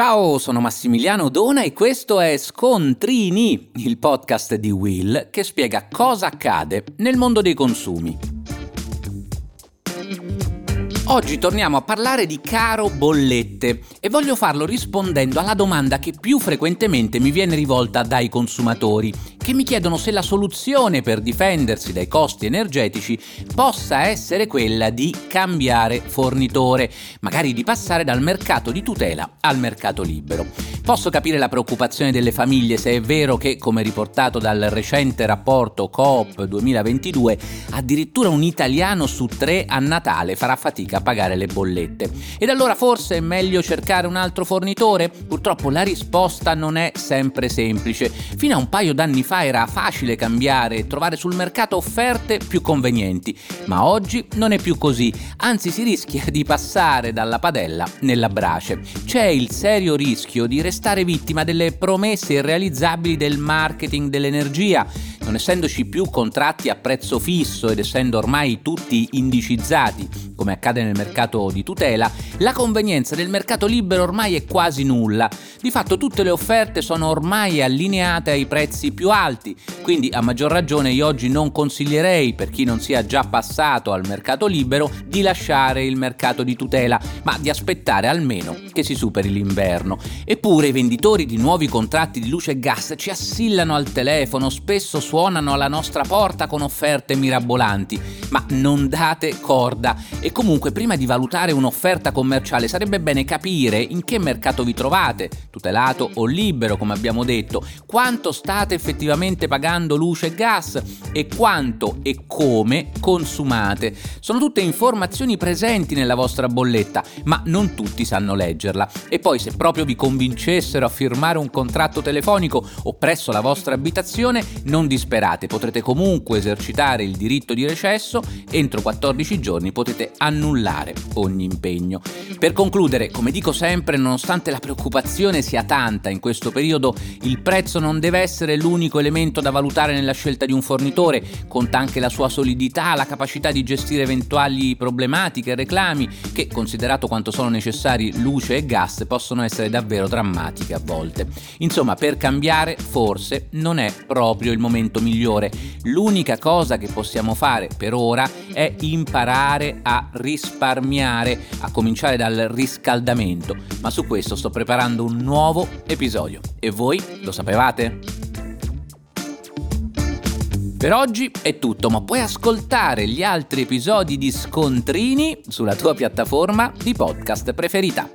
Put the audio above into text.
Ciao, sono Massimiliano Dona e questo è Scontrini, il podcast di Will che spiega cosa accade nel mondo dei consumi. Oggi torniamo a parlare di caro bollette e voglio farlo rispondendo alla domanda che più frequentemente mi viene rivolta dai consumatori, che mi chiedono se la soluzione per difendersi dai costi energetici possa essere quella di cambiare fornitore, magari di passare dal mercato di tutela al mercato libero. Posso capire la preoccupazione delle famiglie se è vero che, come riportato dal recente rapporto Coop 2022, addirittura un italiano su tre a Natale farà fatica a pagare le bollette. Ed allora forse è meglio cercare un altro fornitore? Purtroppo la risposta non è sempre semplice. Fino a un paio d'anni fa era facile cambiare e trovare sul mercato offerte più convenienti, ma oggi non è più così, anzi si rischia di passare dalla padella nella brace. C'è il serio rischio di restare vittima delle promesse irrealizzabili del marketing dell'energia non essendoci più contratti a prezzo fisso ed essendo ormai tutti indicizzati, come accade nel mercato di tutela, la convenienza del mercato libero ormai è quasi nulla. Di fatto tutte le offerte sono ormai allineate ai prezzi più alti, quindi a maggior ragione io oggi non consiglierei, per chi non sia già passato al mercato libero, di lasciare il mercato di tutela, ma di aspettare almeno che si superi l'inverno. Eppure i venditori di nuovi contratti di luce e gas ci assillano al telefono, spesso su suonano alla nostra porta con offerte mirabolanti, ma non date corda e comunque prima di valutare un'offerta commerciale sarebbe bene capire in che mercato vi trovate, tutelato o libero come abbiamo detto, quanto state effettivamente pagando luce e gas e quanto e come consumate. Sono tutte informazioni presenti nella vostra bolletta, ma non tutti sanno leggerla. E poi se proprio vi convincessero a firmare un contratto telefonico o presso la vostra abitazione, non disperate potrete comunque esercitare il diritto di recesso, entro 14 giorni potete annullare ogni impegno. Per concludere, come dico sempre, nonostante la preoccupazione sia tanta in questo periodo, il prezzo non deve essere l'unico elemento da valutare nella scelta di un fornitore, conta anche la sua solidità, la capacità di gestire eventuali problematiche e reclami che, considerato quanto sono necessari luce e gas, possono essere davvero drammatiche a volte. Insomma, per cambiare forse non è proprio il momento migliore. L'unica cosa che possiamo fare per ora è imparare risparmiare, a cominciare dal riscaldamento. Ma su questo sto preparando un nuovo episodio. E voi lo sapevate? Per oggi è tutto, ma puoi ascoltare gli altri episodi di Scontrini sulla tua piattaforma di podcast preferita.